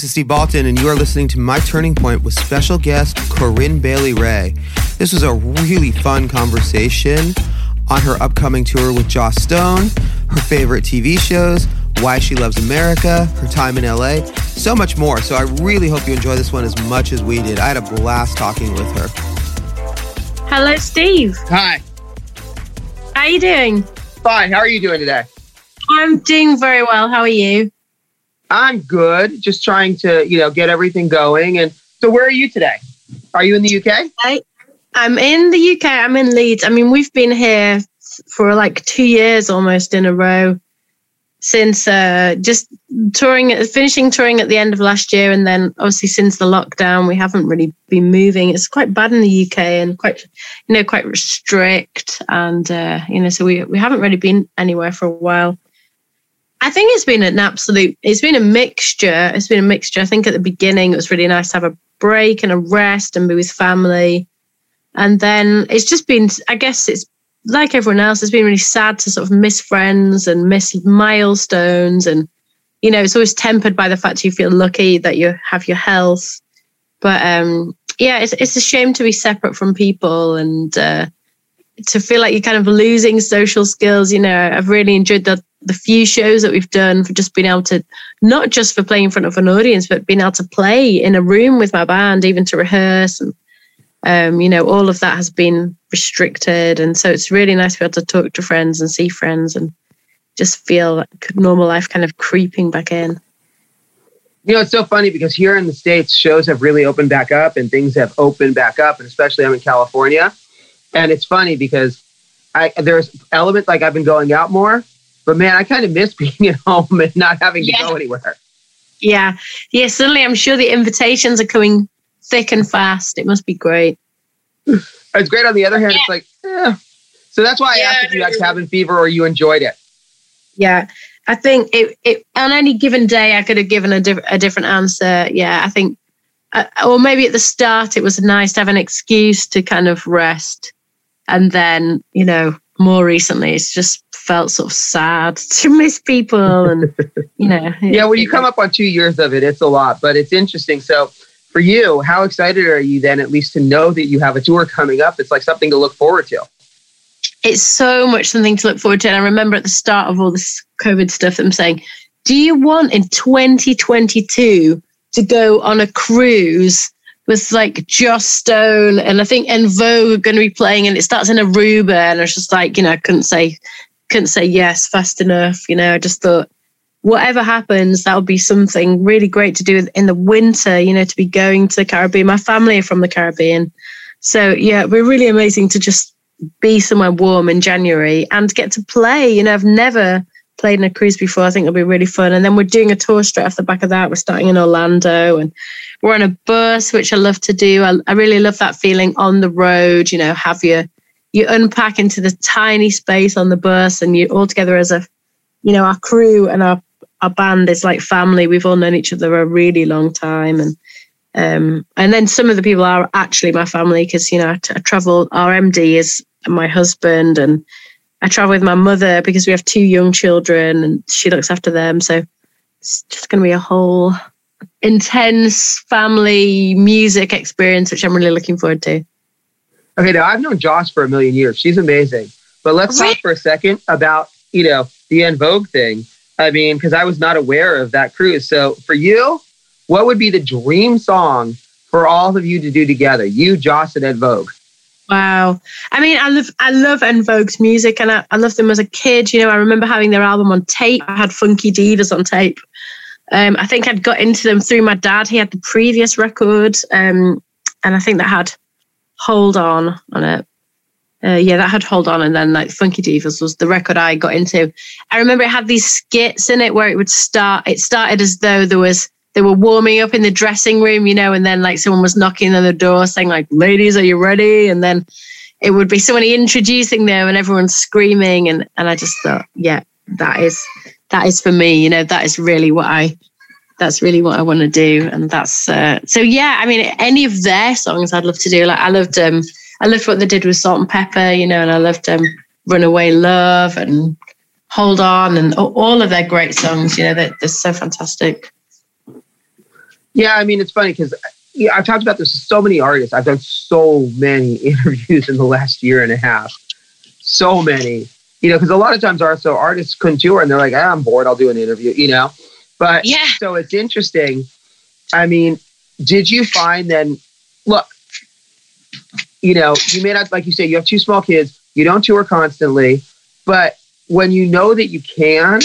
Hey, this is Steve Baltin, and you are listening to My Turning Point with special guest Corinne Bailey Rae. This was a really fun conversation on her upcoming tour with Joss Stone, her favorite TV shows, why she loves America, her time in LA, so much more. So I really hope you enjoy this one as much as we did. I had a blast talking with her. Hello, Steve. Hi. How are you doing? Fine. How are you doing today? I'm doing very well. How are you? I'm good. Just trying to, you know, get everything going. And so, where are you today? Are you in the UK? I, I'm in the UK. I'm in Leeds. I mean, we've been here for like two years almost in a row since uh, just touring, finishing touring at the end of last year, and then obviously since the lockdown, we haven't really been moving. It's quite bad in the UK and quite, you know, quite strict, and uh, you know, so we we haven't really been anywhere for a while. I think it's been an absolute, it's been a mixture. It's been a mixture. I think at the beginning, it was really nice to have a break and a rest and be with family. And then it's just been, I guess it's like everyone else, it's been really sad to sort of miss friends and miss milestones. And, you know, it's always tempered by the fact you feel lucky that you have your health. But um, yeah, it's, it's a shame to be separate from people and uh, to feel like you're kind of losing social skills. You know, I've really enjoyed the the few shows that we've done for just being able to not just for playing in front of an audience but being able to play in a room with my band even to rehearse and um, you know all of that has been restricted. And so it's really nice to be able to talk to friends and see friends and just feel like normal life kind of creeping back in. You know it's so funny because here in the states shows have really opened back up and things have opened back up and especially i'm in california. And it's funny because I, there's elements like i've been going out more but man, I kind of miss being at home and not having to yeah. go anywhere. Yeah. Yeah. Suddenly, I'm sure the invitations are coming thick and fast. It must be great. It's great. On the other hand, yeah. it's like, eh. so that's why I yeah. asked if you had cabin fever or you enjoyed it. Yeah. I think it, it on any given day, I could have given a, diff- a different answer. Yeah. I think, uh, or maybe at the start, it was nice to have an excuse to kind of rest. And then, you know, more recently, it's just felt sort of sad to miss people and you know yeah when you come up on two years of it it's a lot but it's interesting. So for you how excited are you then at least to know that you have a tour coming up? It's like something to look forward to. It's so much something to look forward to and i remember at the start of all this covid stuff i'm saying do you want in 2022 to go on a cruise with like Joss Stone and I think En Vogue are going to be playing and it starts in Aruba and I was just like, you know, I couldn't say couldn't say yes fast enough. You know, I just thought whatever happens, that would be something really great to do in the winter, you know, to be going to the Caribbean. My family are from the Caribbean. So yeah, be really amazing to just be somewhere warm in January and get to play. You know, I've never played in a cruise before. I think it'll be really fun. And then we're doing a tour straight off the back of that. We're starting in Orlando and we're on a bus, which I love to do. I, I really love that feeling on the road, you know, have your you unpack into the tiny space on the bus and you're all together as a you know our crew and our our band is like family we've all known each other a really long time and um and then some of the people are actually my family because you know I, t- I travel our md is my husband and i travel with my mother because we have two young children and she looks after them so it's just going to be a whole intense family music experience which i'm really looking forward to Okay, now I've known Joss for a million years. She's amazing. But let's talk for a second about, you know, the En Vogue thing. I mean, because I was not aware of that cruise. So for you, what would be the dream song for all of you to do together? You, Joss, and En Vogue. Wow. I mean, I love I love En Vogue's music and I, I loved them as a kid. You know, I remember having their album on tape. I had Funky Divas on tape. Um, I think I'd got into them through my dad. He had the previous record. Um, and I think that had Hold On on it. Uh, yeah, that had Hold On, and then like Funky Divas was the record I got into. I remember it had these skits in it where it would start. It started as though there was they were warming up in the dressing room, you know, and then like someone was knocking on the door saying like, "Ladies, are you ready?" And then it would be somebody introducing them, and everyone's screaming, and and I just thought, yeah, that is that is for me. You know, that is really what I that's really what I want to do. And that's uh, so yeah. I mean, any of their songs I'd love to do. Like I loved um, I loved what they did with Salt-N-Pepa, you know, and I loved um, Runaway Love and Hold On and all of their great songs. You know, they're, they're so fantastic. Yeah, I mean, it's funny because yeah, I've talked about this with so many artists. I've done so many interviews in the last year and a half. So many. You know, because a lot of times also artists couldn't tour and they're like, ah, I'm bored, I'll do an interview, you know? But yeah. so it's interesting. I mean, did you find then, look, you know, you may not, like you say, you have two small kids, you don't tour constantly, but when you know that you can,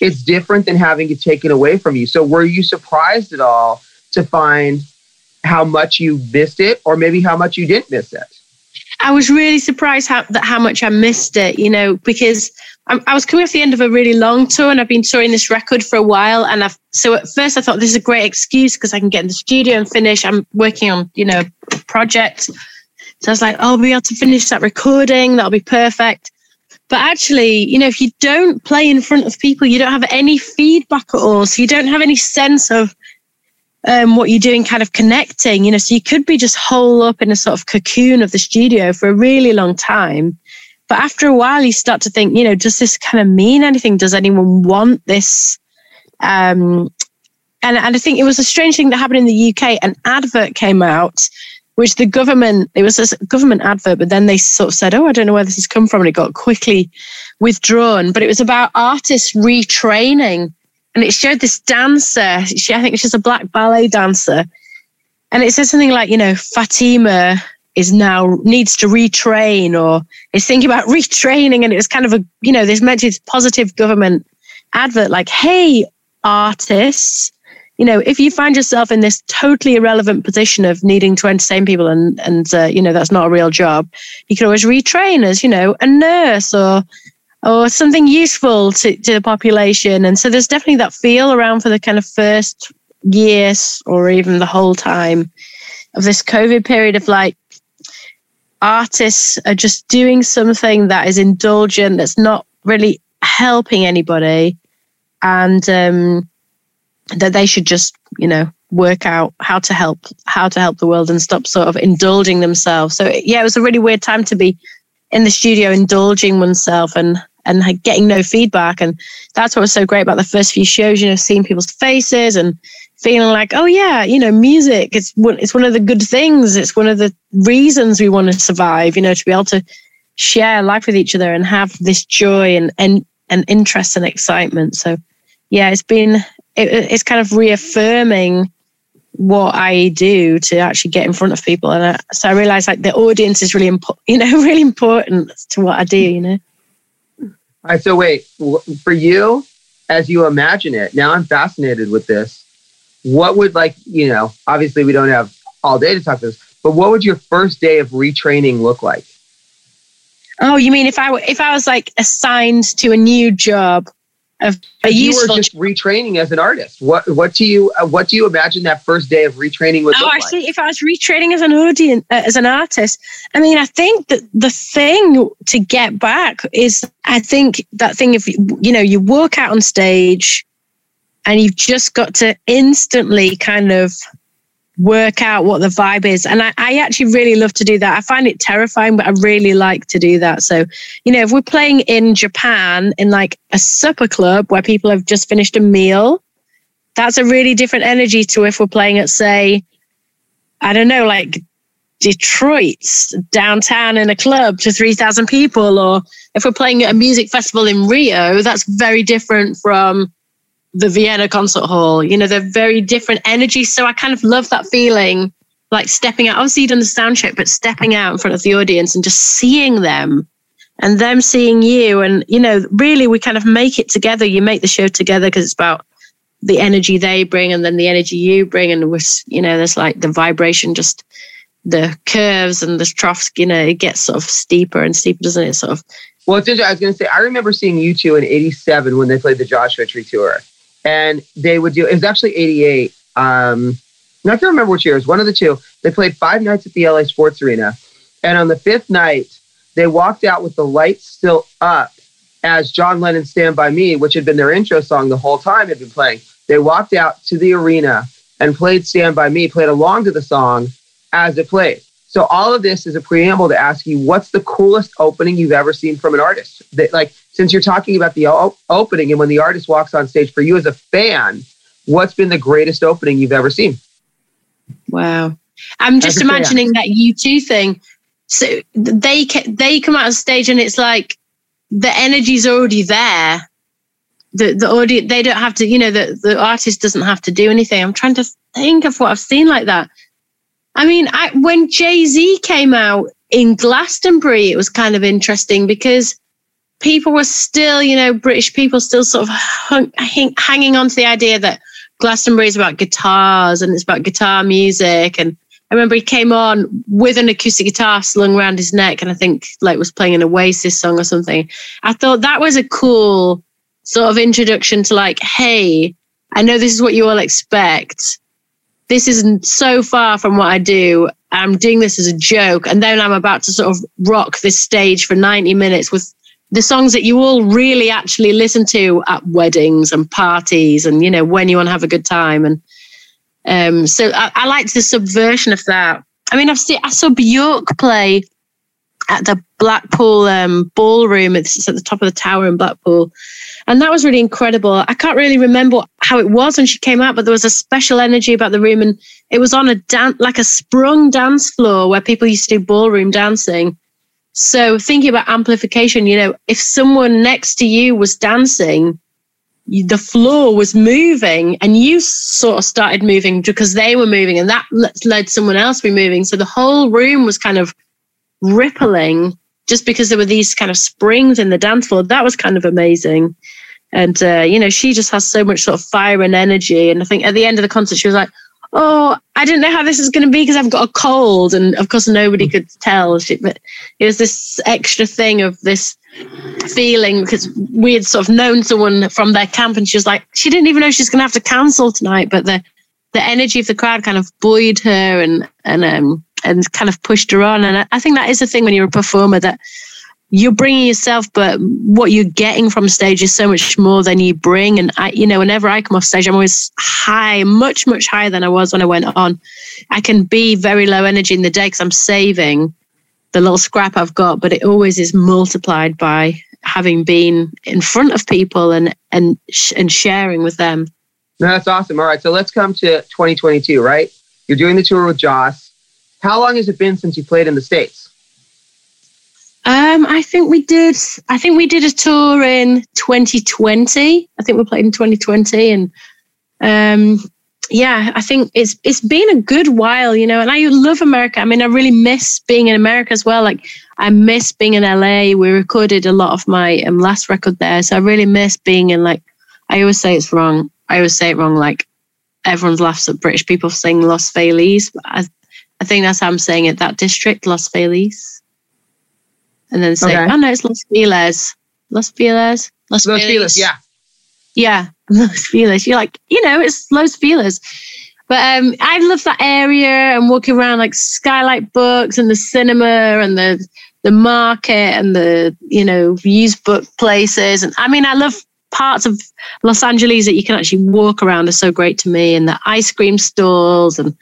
it's different than having it taken away from you. So were you surprised at all to find how much you missed it or maybe how much you didn't miss it? I was really surprised how that how much I missed it, you know, because I, I was coming off the end of a really long tour and I've been touring this record for a while. And I've so at first I thought this is a great excuse because I can get in the studio and finish. I'm working on, you know, project. So I was like, oh, I'll be able to finish that recording. That'll be perfect. But actually, you know, if you don't play in front of people, you don't have any feedback at all. So you don't have any sense of um, what you're doing kind of connecting, you know, so you could be just hole up in a sort of cocoon of the studio for a really long time. But after a while, you start to think, you know, does this kind of mean anything? Does anyone want this? Um, and, and I think it was a strange thing that happened in the UK. An advert came out, which the government, it was a government advert, but then they sort of said, oh, I don't know where this has come from. And it got quickly withdrawn. But it was about artists retraining and it showed this dancer. She, I think she's a black ballet dancer, and it said something like, you know, Fatima is now needs to retrain or is thinking about retraining, and it was kind of a, you know, this meant this positive government advert, like, hey, artists. You know, if you find yourself in this totally irrelevant position of needing to entertain people and and uh, you know that's not a real job, you can always retrain as you know a nurse or or something useful to, to the population. And so there's definitely that feel around for the kind of first years or even the whole time of this COVID period of like artists are just doing something that is indulgent, that's not really helping anybody, and um, that they should just, you know, work out how to help how to help the world and stop sort of indulging themselves. So yeah, it was a really weird time to be in the studio indulging oneself and and getting no feedback. And that's what was so great about the first few shows, you know, seeing people's faces and feeling like, oh yeah, you know, music, it's one, it's one of the good things. It's one of the reasons we want to survive, you know, to be able to share life with each other and have this joy and, and, and interest and excitement. So yeah, it's been, it, it's kind of reaffirming what I do to actually get in front of people. And I, so I realized like the audience is really important, you know, really important to what I do, you know. All right. So wait, for you, as you imagine it, now I'm fascinated with this. What would like, you know, obviously we don't have all day to talk this, but what would your first day of retraining look like? Oh, you mean if I if I was like assigned to a new job of a you were just retraining as an artist. What what do you uh, what do you imagine that first day of retraining would oh, I see. If I was retraining as an audience uh, as an artist, I mean, I think that the thing to get back is, I think that thing if you know you walk out on stage, and you've just got to instantly kind of work out what the vibe is. And I, I, actually really love to do that. I find it terrifying, but I really like to do that. So, you know, if we're playing in Japan in like a supper club where people have just finished a meal, that's a really different energy to if we're playing at, say, I don't know, like Detroit downtown in a club to 3,000 people. Or if we're playing at a music festival in Rio, that's very different from the Vienna Concert Hall. You know, they're very different energies. So I kind of love that feeling, like stepping out. Obviously, you done the sound check, but stepping out in front of the audience and just seeing them and them seeing you. And, you know, really, we kind of make it together. You make the show together because it's about the energy they bring and then the energy you bring. And, we're, you know, there's like the vibration, just the curves and the troughs, you know, it gets sort of steeper and steeper, doesn't it? Sort of. Well, it's interesting. I was going to say, I remember seeing U2 in 87 when they played the Joshua Tree Tour and they would do it was actually 88 um I can't remember which year. It was one of the two. They played five nights at the LA Sports Arena. And on the fifth night, they walked out with the lights still up as John Lennon's Stand By Me, which had been their intro song the whole time, had been playing. They walked out to the arena and played Stand By Me, played along to the song as it played. So all of this is a preamble to ask you, what's the coolest opening you've ever seen from an artist? That like, since you're talking about the o- opening and when the artist walks on stage for you as a fan, what's been the greatest opening you've ever seen? Wow. I'm just imagining that U2 thing. So they they come out on stage and it's like the energy's already there. The the audience they don't have to, you know, the, the artist doesn't have to do anything. I'm trying to think of what I've seen like that. I mean, I, when Jay Z came out in Glastonbury, it was kind of interesting because people were still, you know, British people still sort of hung, hanging on to the idea that Glastonbury is about guitars and it's about guitar music. And I remember he came on with an acoustic guitar slung around his neck, and I think like was playing an Oasis song or something. I thought that was a cool sort of introduction to like, hey, I know this is what you all expect. This isn't so far from what I do. I'm doing this as a joke, and then I'm about to sort of rock this stage for 90 minutes with the songs that you all really actually listen to at weddings and parties and you know when you want to have a good time and um, so I, I liked the subversion of that i mean i've seen i saw bjork play at the blackpool um, ballroom it's at the top of the tower in blackpool and that was really incredible i can't really remember how it was when she came out but there was a special energy about the room and it was on a dance like a sprung dance floor where people used to do ballroom dancing so thinking about amplification, you know, if someone next to you was dancing, the floor was moving and you sort of started moving because they were moving and that led someone else to be moving. So the whole room was kind of rippling just because there were these kind of springs in the dance floor. That was kind of amazing. And, uh, you know, she just has so much sort of fire and energy. And I think at the end of the concert, she was like, oh, I didn't know how this is going to be because I've got a cold. And of course, nobody could tell. But it was this extra thing of this feeling because we had sort of known someone from their camp and she was like, she didn't even know she's going to have to cancel tonight. But the, the energy of the crowd kind of buoyed her and, and, um, and kind of pushed her on. And I, I think that is the thing when you're a performer that you're bringing yourself, but what you're getting from stage is so much more than you bring. And I, you know, whenever I come off stage, I'm always high, much, much higher than I was when I went on. I can be very low energy in the day because I'm saving the little scrap I've got, but it always is multiplied by having been in front of people and and and sharing with them. No, that's awesome. All right, so let's come to 2022. Right, you're doing the tour with Joss. How long has it been since you played in the states? Um, I think we did. I think we did a tour in 2020. I think we played in 2020, and um, yeah, I think it's it's been a good while, you know. And I love America. I mean, I really miss being in America as well. Like I miss being in LA. We recorded a lot of my um, last record there, so I really miss being in like. I always say it's wrong. I always say it wrong. Like everyone laughs at British people saying Los Feliz. I, I think that's how I'm saying it. That district, Los Feliz and then say, okay. oh no, it's Los Feliz. Los Feliz. Los, Los Feliz. Yeah. Yeah. Los Feliz. You're like, you know, it's Los Feliz. But um, I love that area and walking around like Skylight Books and the cinema and the the market and the you know used book places. And I mean, I love parts of Los Angeles that you can actually walk around are so great to me, and the ice cream stalls and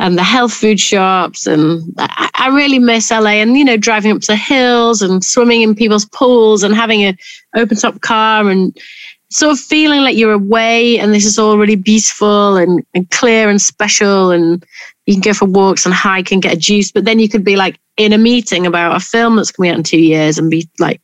and the health food shops. And I, I, really miss LA and, you know, driving up to the hills and swimming in people's pools and having an open top car and sort of feeling like you're away and this is all really beautiful and, and clear and special. And you can go for walks and hike and get a juice. But then you could be like in a meeting about a film that's coming out in two years and be like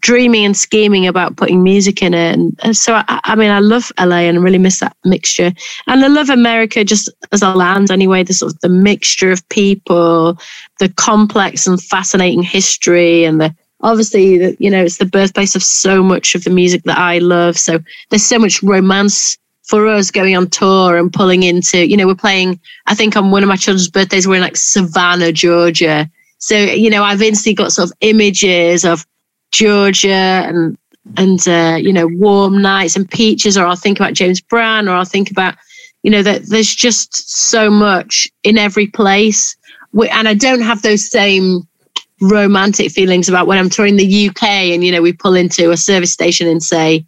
dreaming and scheming about putting music in it. And uh, so, I, I, mean, I love LA and really miss that mixture. And I love America just as a land anyway, the sort of the mixture of people, the complex and fascinating history and the obviously the, you know it's the birthplace of so much of the music that I love. So there's so much romance for us going on tour and pulling into, you know, we're playing, I think on one of my children's birthdays, we're in like Savannah, Georgia. So, you know, I've instantly got sort of images of Georgia and and uh, you know warm nights and peaches, or I'll think about James Brown, or I'll think about you know that there's just so much in every place, and I don't have those same romantic feelings about when I'm touring the UK and you know we pull into a service station and say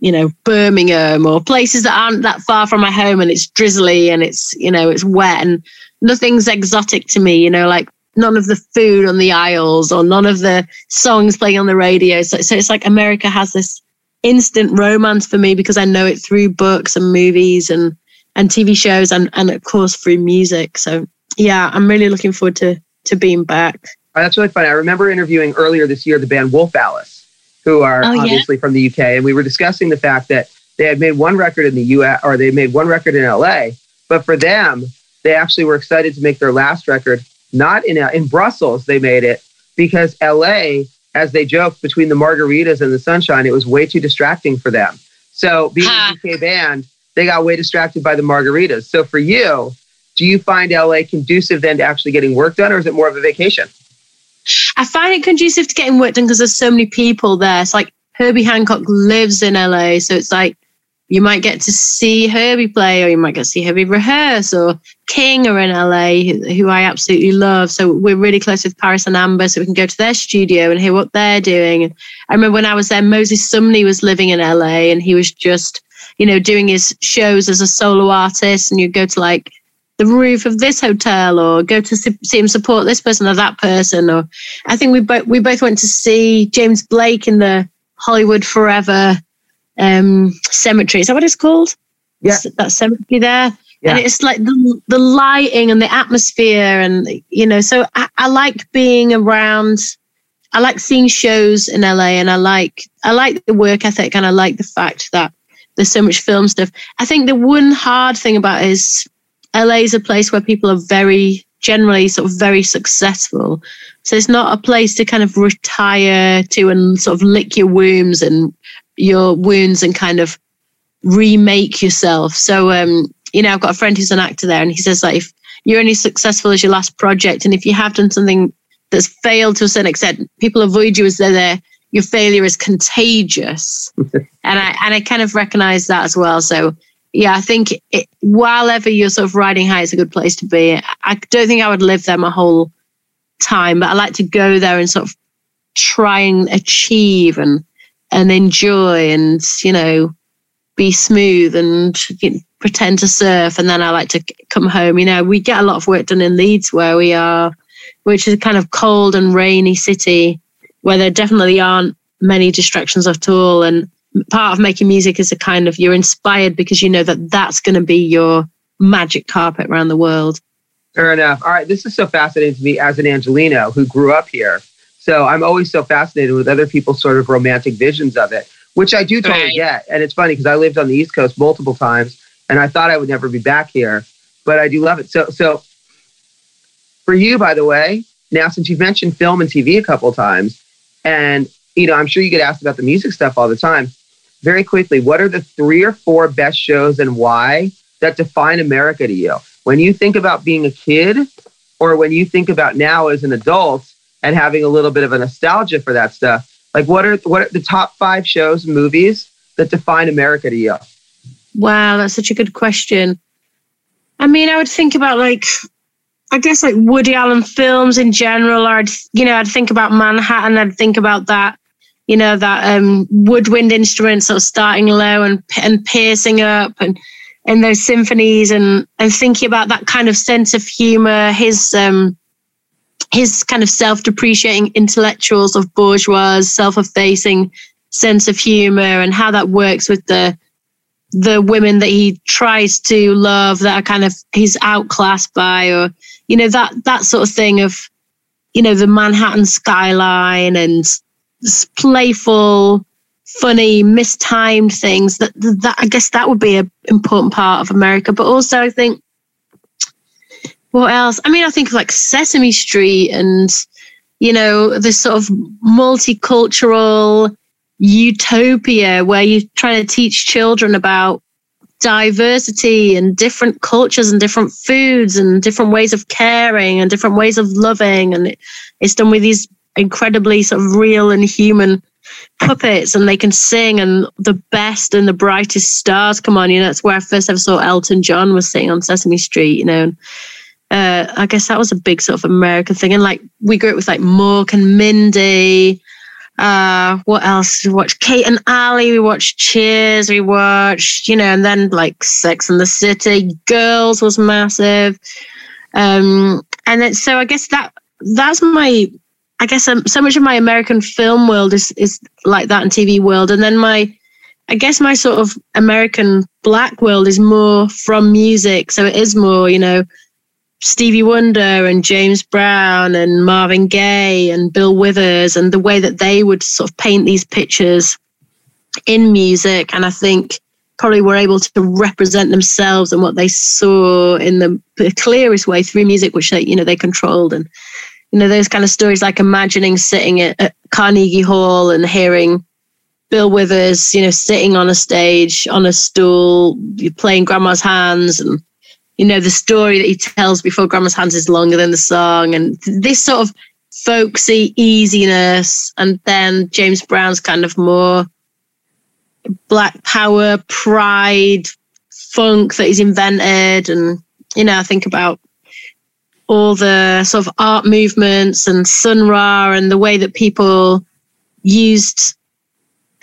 you know Birmingham or places that aren't that far from my home and it's drizzly and it's you know it's wet and nothing's exotic to me you know like none of the food on the aisles or none of the songs playing on the radio. So, so it's like America has this instant romance for me because I know it through books and movies and and TV shows and and of course through music. So yeah, I'm really looking forward to to being back. Oh, that's really funny. I remember interviewing earlier this year the band Wolf Alice, who are oh, obviously yeah? from the UK, and we were discussing the fact that they had made one record in the US or they made one record in LA, but for them, they actually were excited to make their last record not in uh, in Brussels. They made it because LA, as they joked, between the margaritas and the sunshine, it was way too distracting for them. So being ha. a UK band, they got way distracted by the margaritas. So for you, do you find LA conducive then to actually getting work done, or is it more of a vacation? I find it conducive to getting work done because there's so many people there. It's like Herbie Hancock lives in LA, so it's like you might get to see Herbie play, or you might get to see Herbie rehearse, or King are in LA, who I absolutely love. So we're really close with Paris and Amber, so we can go to their studio and hear what they're doing. I remember when I was there, Moses Sumney was living in LA, and he was just, you know, doing his shows as a solo artist, and you go to like the roof of this hotel or go to see him support this person or that person or i think we both we both went to see james blake in the hollywood forever um, cemetery. Is that what it's called? Yeah. That cemetery there. Yeah. And it's like the, the lighting and the atmosphere. And, you know, so I, I like being around. I like seeing shows in LA and I like, I like the work ethic and I like the fact that there's so much film stuff. I think the one hard thing about it is LA is a place where people are very generally sort of very successful. So it's not a place to kind of retire to and sort of lick your wounds and your wounds and kind of remake yourself. So, um, you know, I've got a friend who's an actor there, and he says like, if you're only successful as your last project, and if you have done something that's failed to a certain extent, people avoid you as they're there. Your failure is contagious, and I and I kind of recognize that as well. So, yeah, I think it, while ever you're sort of riding high, it's a good place to be. I don't think I would live there my whole time, but I like to go there and sort of try and achieve and and enjoy and you know be smooth and pretend to surf and then i like to come home. You know we get a lot of work done in leeds where we are which is a kind of cold and rainy city where there definitely aren't many distractions at all. And part of making music is a kind of you're inspired because you know that that's going to be your magic carpet around the world. Fair enough. All right this is so fascinating to me as an angelino who grew up here. So I'm always so fascinated with other people's sort of romantic visions of it, which I do totally right. get. And it's funny because I lived on the East Coast multiple times and I thought I would never be back here, but I do love it. So, so for you, by the way, now since you've mentioned film and TV a couple times, and you know, I'm sure you get asked about the music stuff all the time. Very quickly, what are the three or four best shows and why that define America to you? When you think about being a kid, or when you think about now as an adult, and having a little bit of a nostalgia for that stuff. Like, what are what are the top five shows, and movies that define America to you? Wow, that's such a good question. I mean, I would think about like, I guess like Woody Allen films in general. Or I'd you know, I'd think about Manhattan. I'd think about that, you know, that um, woodwind instrument sort of starting low and and piercing up and and those symphonies and and thinking about that kind of sense of humor. His um, his kind of self-depreciating intellectuals of bourgeois, self-effacing sense of humor and how that works with the the women that he tries to love that are kind of he's outclassed by or you know that that sort of thing of you know the manhattan skyline and playful funny mistimed things that that i guess that would be an important part of america. But also i think what else? I mean, I think of like Sesame Street and, you know, this sort of multicultural utopia where you're trying to teach children about diversity and different cultures and different foods and different ways of caring and different ways of loving. And it's done with these incredibly sort of real and human puppets and they can sing and the best and the brightest stars come on. You know, that's where I first ever saw Elton John was singing on Sesame Street, you know. And, uh, I guess that was a big sort of American thing. And like we grew up with like Mork and Mindy. Uh, what else? did We watched Kate and Allie. We watched Cheers. We watched, you know, and then like Sex and the City. Girls was massive. Um, and then, so I guess that that's my. I guess um, so much of my American film world is is like that and TV world, and then my I guess my sort of American black world is more from music. So it is more, you know, Stevie Wonder and James Brown and Marvin Gaye and Bill Withers and the way that they would sort of paint these pictures in music. And I think probably were able to represent themselves and what they saw in the, clearest way through music, which they, you know, they controlled. And, you know, those kind of stories like imagining sitting at, at Carnegie Hall and hearing Bill Withers, you know, sitting on a stage on a stool, playing Grandma's Hands and you know, the story that he tells before Grandma's Hands is longer than the song, and this sort of folksy easiness, and then James Brown's kind of more black power, pride, funk that he's invented, and you know, I think about all the sort of art movements and Sun Ra and the way that people used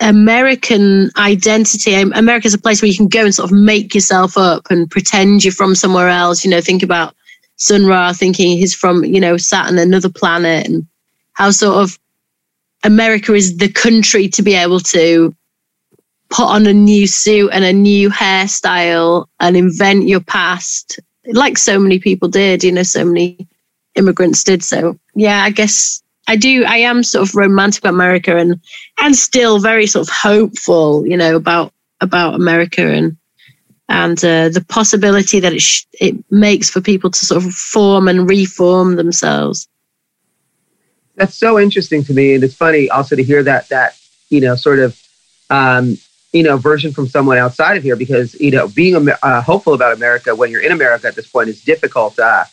American identity. America is a place where you can go and sort of make yourself up and pretend you're from somewhere else. You know, think about Sun Ra thinking he's from, you know, Saturn, another planet, and how sort of America is the country to be able to put on a new suit and a new hairstyle and invent your past, like so many people did, you know, so many immigrants did. So, yeah, I guess I do. I am sort of romantic about America and and still very sort of hopeful, you know, about about America and and uh, the possibility that it sh- it makes for people to sort of form and reform themselves. That's so interesting to me, and it's funny also to hear that that you know sort of um, you know version from someone outside of here because you know being uh, hopeful about America when you're in America at this point is difficult uh,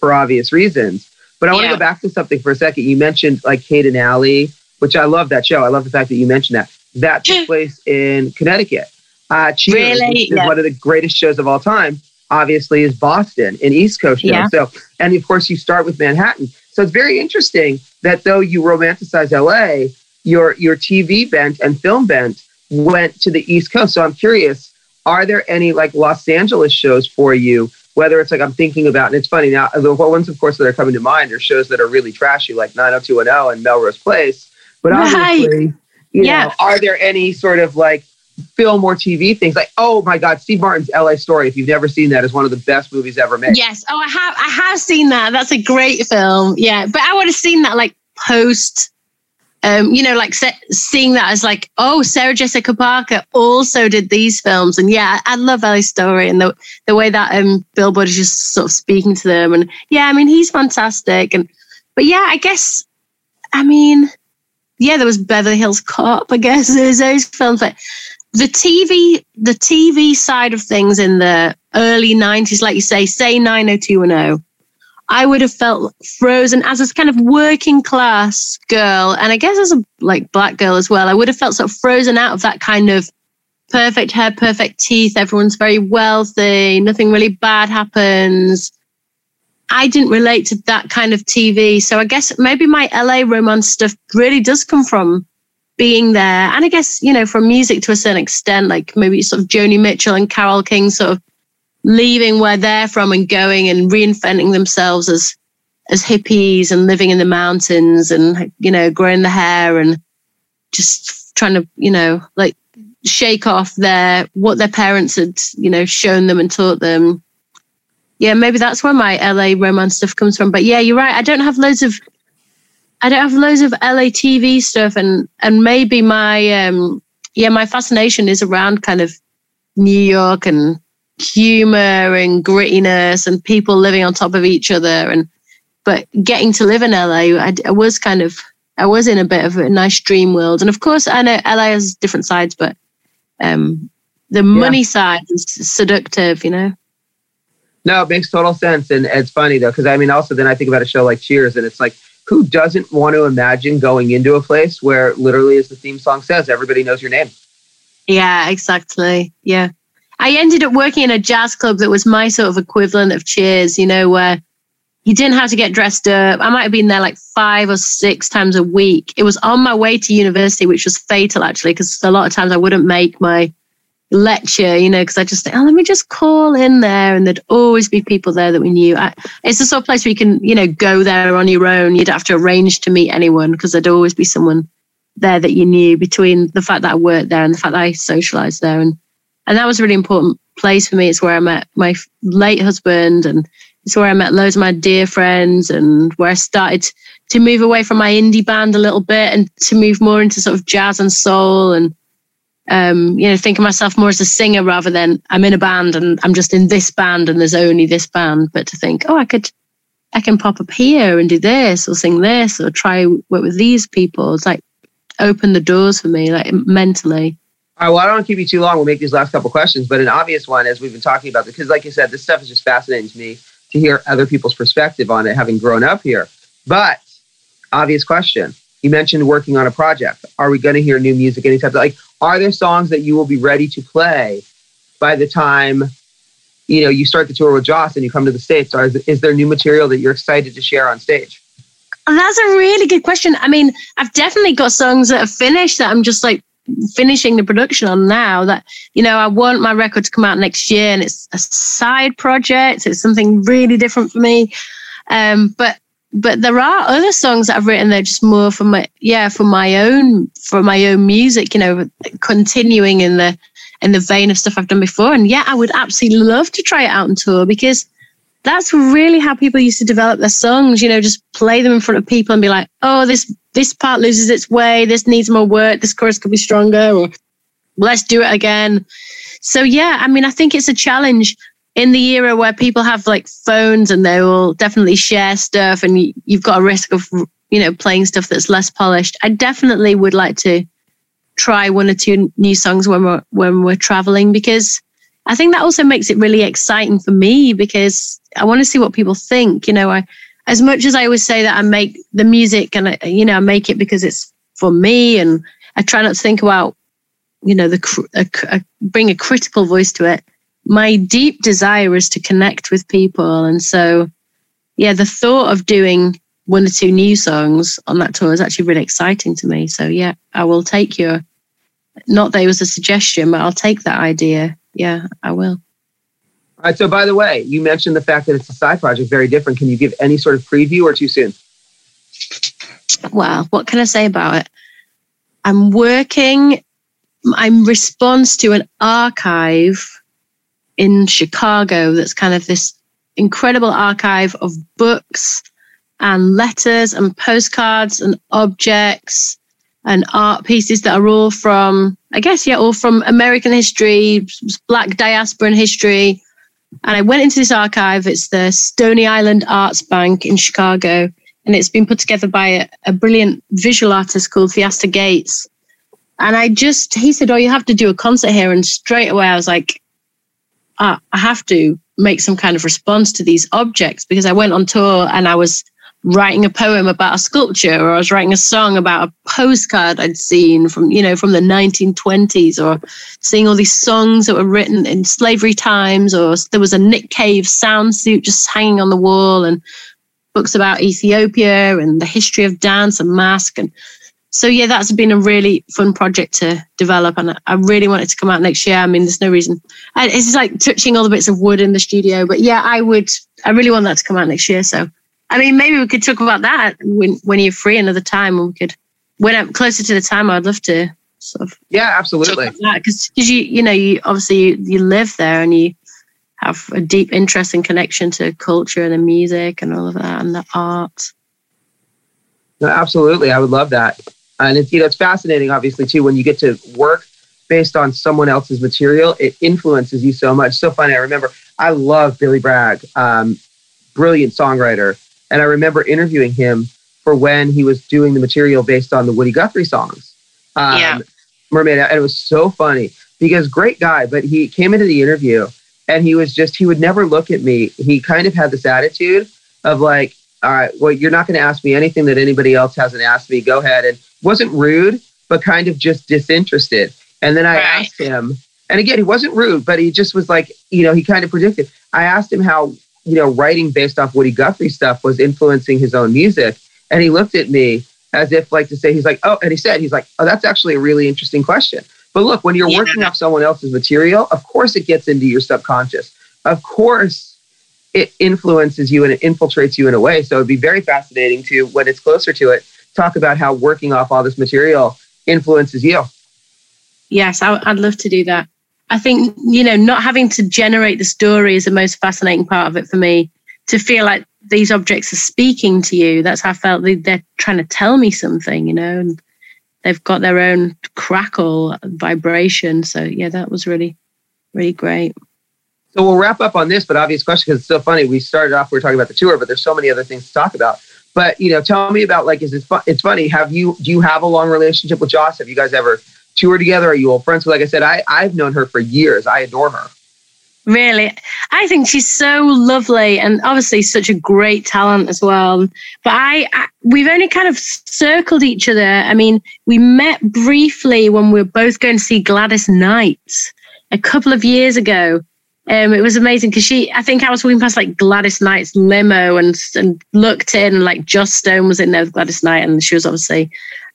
for obvious reasons. But I want to go back to something for a second. You mentioned like Kate and Allie, which I love that show. I love the fact that you mentioned that. That took place in Connecticut. Uh, Cheers, really? is yeah. one of the greatest shows of all time. Obviously, is Boston, in East Coast show. Yeah. So, and of course, you start with Manhattan. So it's very interesting that though you romanticize LA, your your TV bent and film bent went to the East Coast. So I'm curious, are there any like Los Angeles shows for you whether it's like I'm thinking about, and it's funny now, the ones, of course, that are coming to mind are shows that are really trashy, like 90210 and Melrose Place. But obviously, you yeah. know, are there any sort of like film or TV things like, oh my God, Steve Martin's LA Story. If you've never seen that, is one of the best movies ever made. Yes. Oh, I have. I have seen that. That's a great film. Yeah, but I would have seen that like post um, you know, like se- seeing that as like, oh, Sarah Jessica Parker also did these films, and yeah, I love LA Story and the the way that um Billboard is just sort of speaking to them, and yeah, I mean he's fantastic, and but yeah, I guess, I mean, yeah, there was Beverly Hills Cop, I guess there's those films, but the TV the TV side of things in the early '90s, like you say, say 90210 I would have felt frozen as a kind of working class girl, and I guess as a like black girl as well. I would have felt sort of frozen out of that kind of perfect hair, perfect teeth. Everyone's very wealthy. Nothing really bad happens. I didn't relate to that kind of TV. So I guess maybe my LA romance stuff really does come from being there. And I guess, you know, from music to a certain extent, like maybe sort of Joni Mitchell and Carole King sort of leaving where they're from and going and reinventing themselves as as hippies and living in the mountains and you know growing the hair and just trying to you know like shake off their what their parents had you know shown them and taught them. Yeah maybe that's where my la romance stuff comes from. But yeah you're right. I don't have loads of i don't have loads of la tv stuff. And and maybe my um yeah my fascination is around kind of new york and humor and grittiness and people living on top of each other and but getting to live in LA I, I, was kind of I was in a bit of a nice dream world. And of course I know LA has different sides but um the money yeah. side is seductive you know? No it makes total sense. And it's funny though because I mean also then I think about a show like Cheers and it's like who doesn't want to imagine going into a place where literally as the theme song says everybody knows your name? Yeah exactly. Yeah I ended up working in a jazz club that was my sort of equivalent of Cheers, you know, where you didn't have to get dressed up. I might have been there like five or six times a week. It was on my way to university, which was fatal actually, because a lot of times I wouldn't make my lecture, you know, because I just think, oh, let me just call in there, and there'd always be people there that we knew. I, it's the sort of place where you can, you know, go there on your own. You'd have to arrange to meet anyone because there'd always be someone there that you knew between the fact that I worked there and the fact that I socialized there. And, and that was a really important place for me. It's where I met my late husband and it's where I met loads of my dear friends and where I started to move away from my indie band a little bit and to move more into sort of jazz and soul and um, you know, think of myself more as a singer rather than I'm in a band and I'm just in this band and there's only this band. But to think, oh, I could, I can pop up here and do this or sing this or try work with these people. It's like open the doors for me, like mentally. All right, well, I don't want to keep you too long. We'll make these last couple questions, but an obvious one, as we've been talking about, because like you said, this stuff is just fascinating to me to hear other people's perspective on it, having grown up here. But obvious question: You mentioned working on a project. Are we going to hear new music anytime? Like, are there songs that you will be ready to play by the time you know you start the tour with Joss and you come to the states? Or is, is there new material that you're excited to share on stage? That's a really good question. I mean, I've definitely got songs that are finished that I'm just like finishing the production on now that you know i want my record to come out next year and it's a side project it's something really different for me. Um, but but there are other songs that I've written that are just more for my yeah for my own for my own music you know continuing in the in the vein of stuff I've done before. And yeah I would absolutely love to try it out on tour because that's really how people used to develop their songs you know just play them in front of people and be like oh this this part loses its way this needs more work this chorus could be stronger or let's do it again. So yeah I mean I think it's a challenge in the era where people have like phones and they will definitely share stuff and you've got a risk of you know playing stuff that's less polished. I definitely would like to try one or two new songs when we're when we're traveling because i think that also makes it really exciting for me because i want to see what people think you know i as much as i always say that i make the music and I, you know i make it because it's for me and i try not to think about you know the a, a, bring a critical voice to it my deep desire is to connect with people. And so, yeah, the thought of doing one or two new songs on that tour is actually really exciting to me. So, yeah, I will take your, not that it was a suggestion, but I'll take that idea. Yeah, I will. All right. So, by the way, you mentioned the fact that it's a side project, very different. Can you give any sort of preview or too soon? Well, what can I say about it? I'm working, I'm response to an archive in Chicago that's kind of this incredible archive of books and letters and postcards and objects and art pieces that are all from, I guess, yeah, all from American history, Black diaspora and history. And I went into this archive. It's the Stony Island Arts Bank in Chicago. And it's been put together by a, a brilliant visual artist called Theaster Gates. And I just, he said, Oh, you have to do a concert here. And straight away, I was like, ah, I have to make some kind of response to these objects because I went on tour and I was writing a poem about a sculpture or I was writing a song about a postcard I'd seen from, you know, from the 1920s or seeing all these songs that were written in slavery times or there was a Nick Cave sound suit just hanging on the wall and books about Ethiopia and the history of dance and masque and so yeah, that's been a really fun project to develop, and I really want it to come out next year. I mean, there's no reason. It's like touching all the bits of wood in the studio, but yeah, I would. I really want that to come out next year. So, I mean, maybe we could talk about that when when you're free another time, and we could when I'm closer to the time. I'd love to sort of yeah, absolutely. Because because you you know you obviously you, you live there and you have a deep interest and connection to culture and the music and all of that and the art. No, absolutely, I would love that. And it's you know it's fascinating, obviously, too, when you get to work based on someone else's material, it influences you so much. So funny. I remember I love Billy Bragg, um, brilliant songwriter, and I remember interviewing him for when he was doing the material based on the Woody Guthrie songs. Um, yeah. Mermaid, and it was so funny because great guy, but he came into the interview and he was just he would never look at me. He kind of had this attitude of like, all right, well, you're not going to ask me anything that anybody else hasn't asked me. Go ahead and wasn't rude, but kind of just disinterested. And then I right. asked him, and again, he wasn't rude, but he just was like, you know, he kind of predicted. I asked him how, you know, writing based off Woody Guthrie stuff was influencing his own music. And he looked at me as if like to say, he's like, oh, and he said, he's like, oh, that's actually a really interesting question. But look, when you're yeah. working off someone else's material, of course it gets into your subconscious. Of course it influences you and it infiltrates you in a way. So it'd be very fascinating to, when it's closer to it, talk about how working off all this material influences you. Yes, I, I'd love to do that. I think, you know, not having to generate the story is the most fascinating part of it for me. To feel like these objects are speaking to you. That's how I felt they're trying to tell me something, you know, and they've got their own crackle vibration. So, yeah, that was really, really great. So we'll wrap up on this, but obvious question because it's so funny. We started off, we were talking about the tour, but there's so many other things to talk about. But you know, tell me about like, is it fun? It's funny. Have you do you have a long relationship with Joss? Have you guys ever toured together? Are you old friends? Like I said, I I've known her for years. I adore her. Really, I think she's so lovely and obviously such a great talent as well. But I, I, we've only kind of circled each other. I mean, we met briefly when we were both going to see Gladys Knight a couple of years ago. Um, it was amazing because she, I think I was walking past like Gladys Knight's limo and and looked in, and like Joss Stone was in there with Gladys Knight, and she was obviously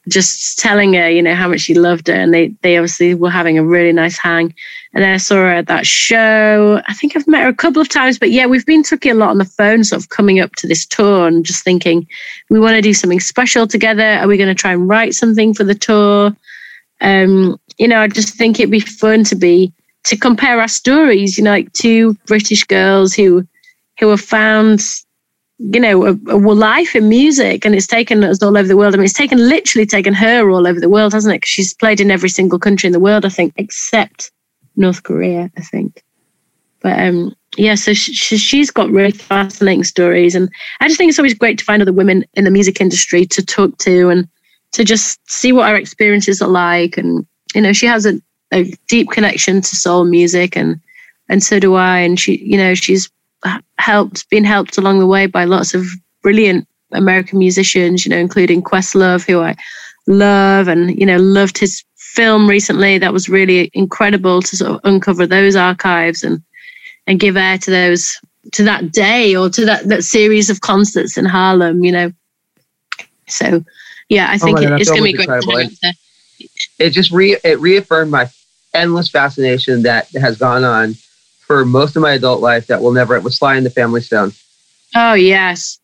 just telling her, you know, how much she loved her, and they they obviously were having a really nice hang. And then I saw her at that show. I think I've met her a couple of times, but yeah, we've been talking a lot on the phone, sort of coming up to this tour and just thinking, we want to do something special together. Are we going to try and write something for the tour? Um, you know, I just think it'd be fun to be to compare our stories, you know, like two British girls who who have found, you know, a, a life in music, and it's taken us all over the world. I mean, it's taken literally taken her all over the world, hasn't it? Because she's played in every single country in the world, I think, except North Korea, I think. But um, yeah, so she, she's got really fascinating stories, and I just think it's always great to find other women in the music industry to talk to and to just see what our experiences are like. And you know, she has a a deep connection to soul music and and so do I and she you know she's helped been helped along the way by lots of brilliant American musicians you know including Questlove who I love and you know loved his film recently. That was really incredible to sort of uncover those archives and and give air to those to that day or to that that series of concerts in Harlem you know. So yeah I oh think oh it, it's going to be great it, it just re it reaffirmed my endless fascination that has gone on for most of my adult life that will never was Sly and the Family Stone. Oh yes.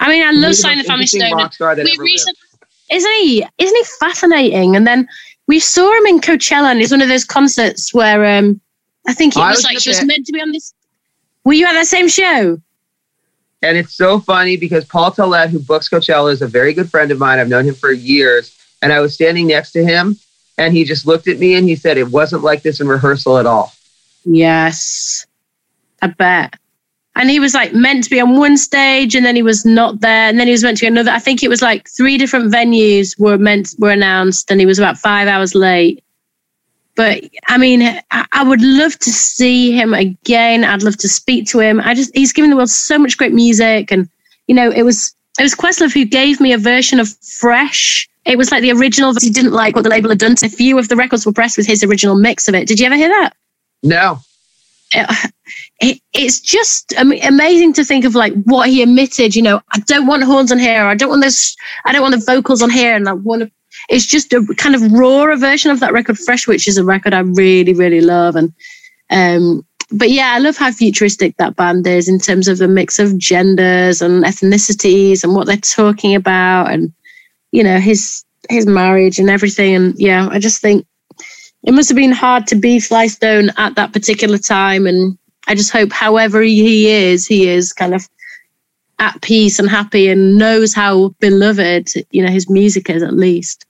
I mean, I love Sly and the Family Stone. We recently, isn't he? Isn't he fascinating? And then we saw him in Coachella, and it's one of those concerts where um, I think it was, was like she was meant to be on this. Were you at that same show? And it's so funny because Paul Tollett, who books Coachella, is a very good friend of mine. I've known him for years. And I was standing next to him and he just looked at me and he said, It wasn't like this in rehearsal at all. Yes, I bet. And he was like meant to be on one stage and then he was not there. And then he was meant to be another. I think it was like three different venues were meant were announced and he was about five hours late. But I mean, I, I would love to see him again. I'd love to speak to him. I just he's given the world so much great music. And you know, it was it was Questlove who gave me a version of Fresh it was like the original. He didn't like what the label had done. A few of the records were pressed with his original mix of it. Did you ever hear that? No. It, it, it's just amazing to think of like what he emitted. You know, I don't want horns on here. I don't want this. I don't want the vocals on here. And I want to. It's just a kind of rawer version of that record, Fresh, which is a record I really, really love. And um, but yeah, I love how futuristic that band is in terms of the mix of genders and ethnicities and what they're talking about and you know his his marriage and everything and yeah i just think it must have been hard to be Sly Stone at that particular time and i just hope however he is he is kind of at peace and happy and knows how beloved you know his music is at least.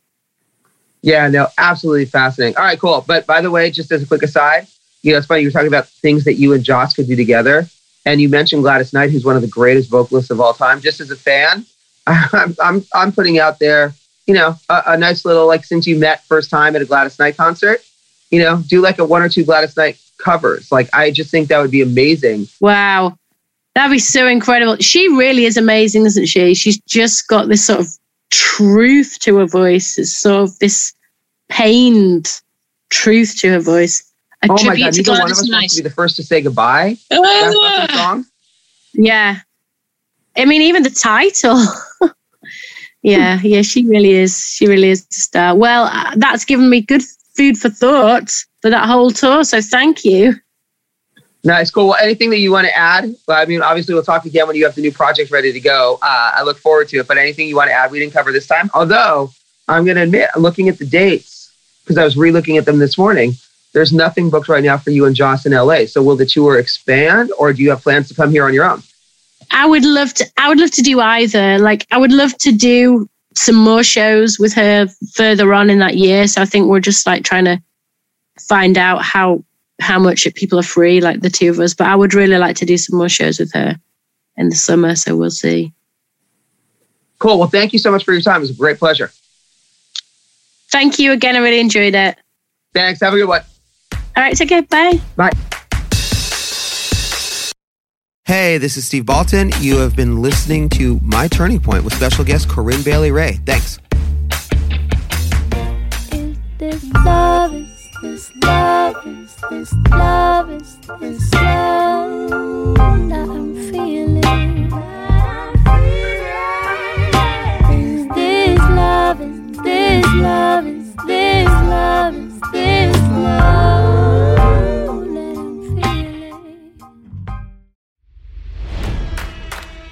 Yeah no absolutely fascinating. All right cool. But by the way just as a quick aside you know it's funny you're talking about things that you and joss could do together and you mentioned gladys knight who's one of the greatest vocalists of all time. Just as a fan I'm, I'm, I'm putting out there, you know, a, a, nice little, like, since you met first time at a Gladys Knight concert, you know, do like a one or two Gladys Knight covers. Like, I just think that would be amazing. Wow. That'd be so incredible. She really is amazing, isn't she? She's just got this sort of truth to her voice. It's sort of this pained truth to her voice. A oh my God, neither one of us wants to be the first to say goodbye. That's song. Yeah, I mean, even the title. yeah, yeah, she really is. She really is a star. Well, uh, that's given me good food for thought for that whole tour. So thank you. Nice, cool. Well, anything that you want to add? Well, I mean, obviously, we'll talk again when you have the new project ready to go. Uh, I look forward to it. But anything you want to add? We didn't cover this time. Although I'm going to admit, looking at the dates, because I was re-looking at them this morning, there's nothing booked right now for you and Joss in LA. So will the tour expand or do you have plans to come here on your own? I would love to I would love to do either. Like I would love to do some more shows with her further on in that year. So I think we're just like trying to find out how how much people are free, like the two of us. But I would really like to do some more shows with her in the summer. So we'll see. Cool. Well, thank you so much for your time. It was a great pleasure. Thank you again. I really enjoyed it. Thanks. Have a good one. All right. Take care. Bye. Bye. Hey, this is Steve Baltin. You have been listening to My Turning Point with special guest Corinne Bailey Rae. Thanks. Is this love? Is this love? Is this love? Is this love that I'm feeling? Is this love? Is this love? Is this love? Is this love